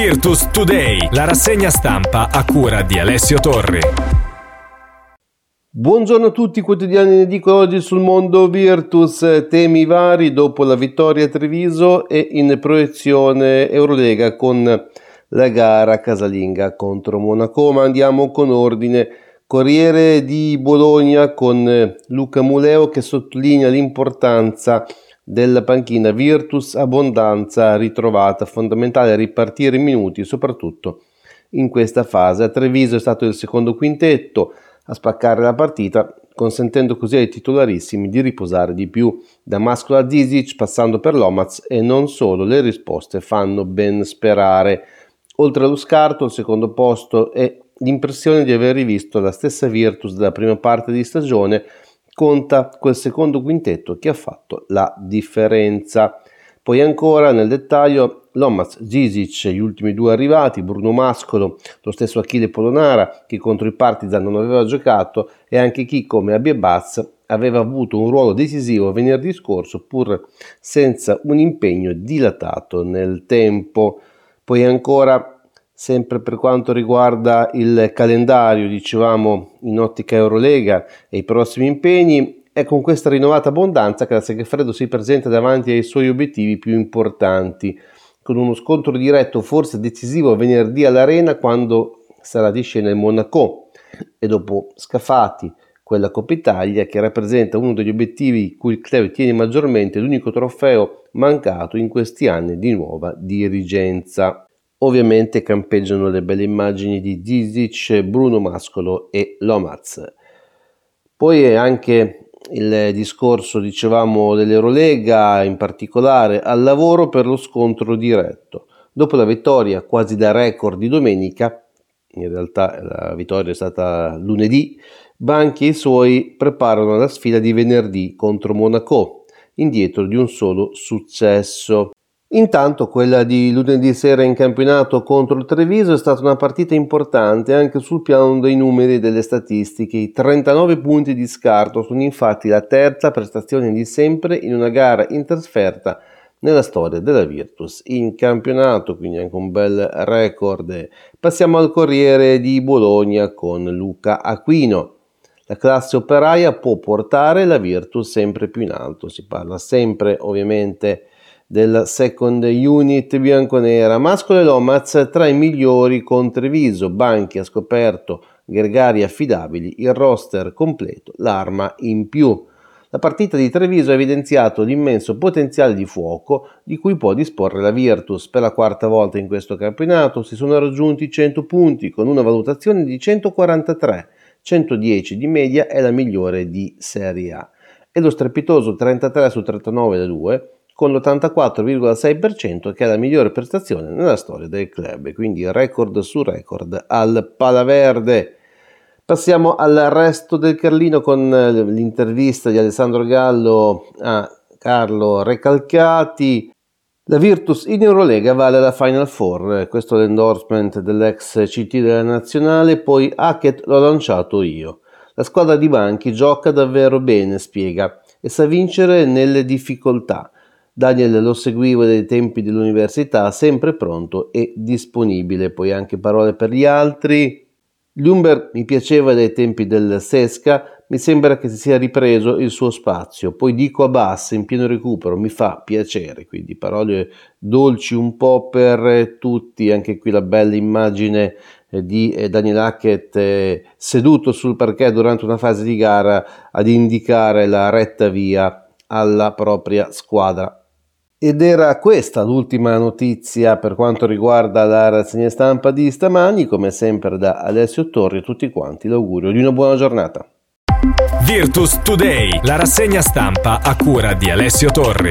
Virtus Today, la rassegna stampa a cura di Alessio Torri. Buongiorno a tutti, quotidiani in edicola oggi sul mondo Virtus, temi vari dopo la vittoria a Treviso e in proiezione Eurolega con la gara casalinga contro Monaco, ma andiamo con ordine. Corriere di Bologna con Luca Muleo che sottolinea l'importanza della panchina Virtus Abbondanza ritrovata, fondamentale ripartire i minuti soprattutto in questa fase. A Treviso è stato il secondo quintetto a spaccare la partita, consentendo così ai titolarissimi di riposare di più. Da Mascola Zizic passando per Lomaz e non solo, le risposte fanno ben sperare. Oltre allo scarto, al secondo posto è l'impressione di aver rivisto la stessa Virtus della prima parte di stagione conta quel secondo quintetto che ha fatto la differenza. Poi ancora nel dettaglio Lomas, Zizic, gli ultimi due arrivati, Bruno Mascolo, lo stesso Achille Polonara che contro i Partizan non aveva giocato e anche chi come Abiebaz aveva avuto un ruolo decisivo venerdì scorso pur senza un impegno dilatato nel tempo. Poi ancora Sempre per quanto riguarda il calendario, dicevamo in ottica Eurolega e i prossimi impegni, è con questa rinnovata abbondanza che la Segafredo si presenta davanti ai suoi obiettivi più importanti, con uno scontro diretto forse decisivo venerdì all'Arena quando sarà di scena il Monaco e dopo Scafati, quella Coppa Italia che rappresenta uno degli obiettivi cui il club tiene maggiormente, l'unico trofeo mancato in questi anni di nuova dirigenza. Ovviamente campeggiano le belle immagini di Zizic, Bruno Mascolo e Lomaz. Poi è anche il discorso, dicevamo, dell'Eurolega, in particolare al lavoro per lo scontro diretto. Dopo la vittoria quasi da record di domenica, in realtà la vittoria è stata lunedì, Banchi e i suoi preparano la sfida di venerdì contro Monaco, indietro di un solo successo. Intanto quella di lunedì sera in campionato contro il Treviso è stata una partita importante anche sul piano dei numeri e delle statistiche. I 39 punti di scarto sono infatti la terza prestazione di sempre in una gara in trasferta nella storia della Virtus in campionato, quindi anche un bel record. Passiamo al Corriere di Bologna con Luca Aquino. La classe operaia può portare la Virtus sempre più in alto, si parla sempre ovviamente della second unit bianconera. Mascolo e Lomaz tra i migliori con Treviso, Banchi ha scoperto gregari affidabili, il roster completo, l'arma in più. La partita di Treviso ha evidenziato l'immenso potenziale di fuoco di cui può disporre la Virtus. Per la quarta volta in questo campionato si sono raggiunti 100 punti con una valutazione di 143, 110 di media è la migliore di Serie A. E lo strepitoso 33 su 39 da 2 con l'84,6% che è la migliore prestazione nella storia del club, quindi record su record al Palaverde. Passiamo al resto del Carlino con l'intervista di Alessandro Gallo a Carlo Recalcati. La Virtus in Eurolega vale la Final Four, questo è l'endorsement dell'ex CT della nazionale, poi Hackett l'ho lanciato io. La squadra di Banchi gioca davvero bene, spiega, e sa vincere nelle difficoltà. Daniel lo seguivo dai tempi dell'università, sempre pronto e disponibile. Poi anche parole per gli altri. Lumber mi piaceva dai tempi del Sesca, mi sembra che si sia ripreso il suo spazio. Poi dico a Bass in pieno recupero, mi fa piacere. Quindi parole dolci un po' per tutti. Anche qui la bella immagine eh, di eh, Daniel Hackett eh, seduto sul parquet durante una fase di gara ad indicare la retta via alla propria squadra. Ed era questa l'ultima notizia per quanto riguarda la rassegna stampa di stamani, come sempre da Alessio Torri a tutti quanti l'augurio di una buona giornata. Virtus Today, la rassegna stampa a cura di Alessio Torri.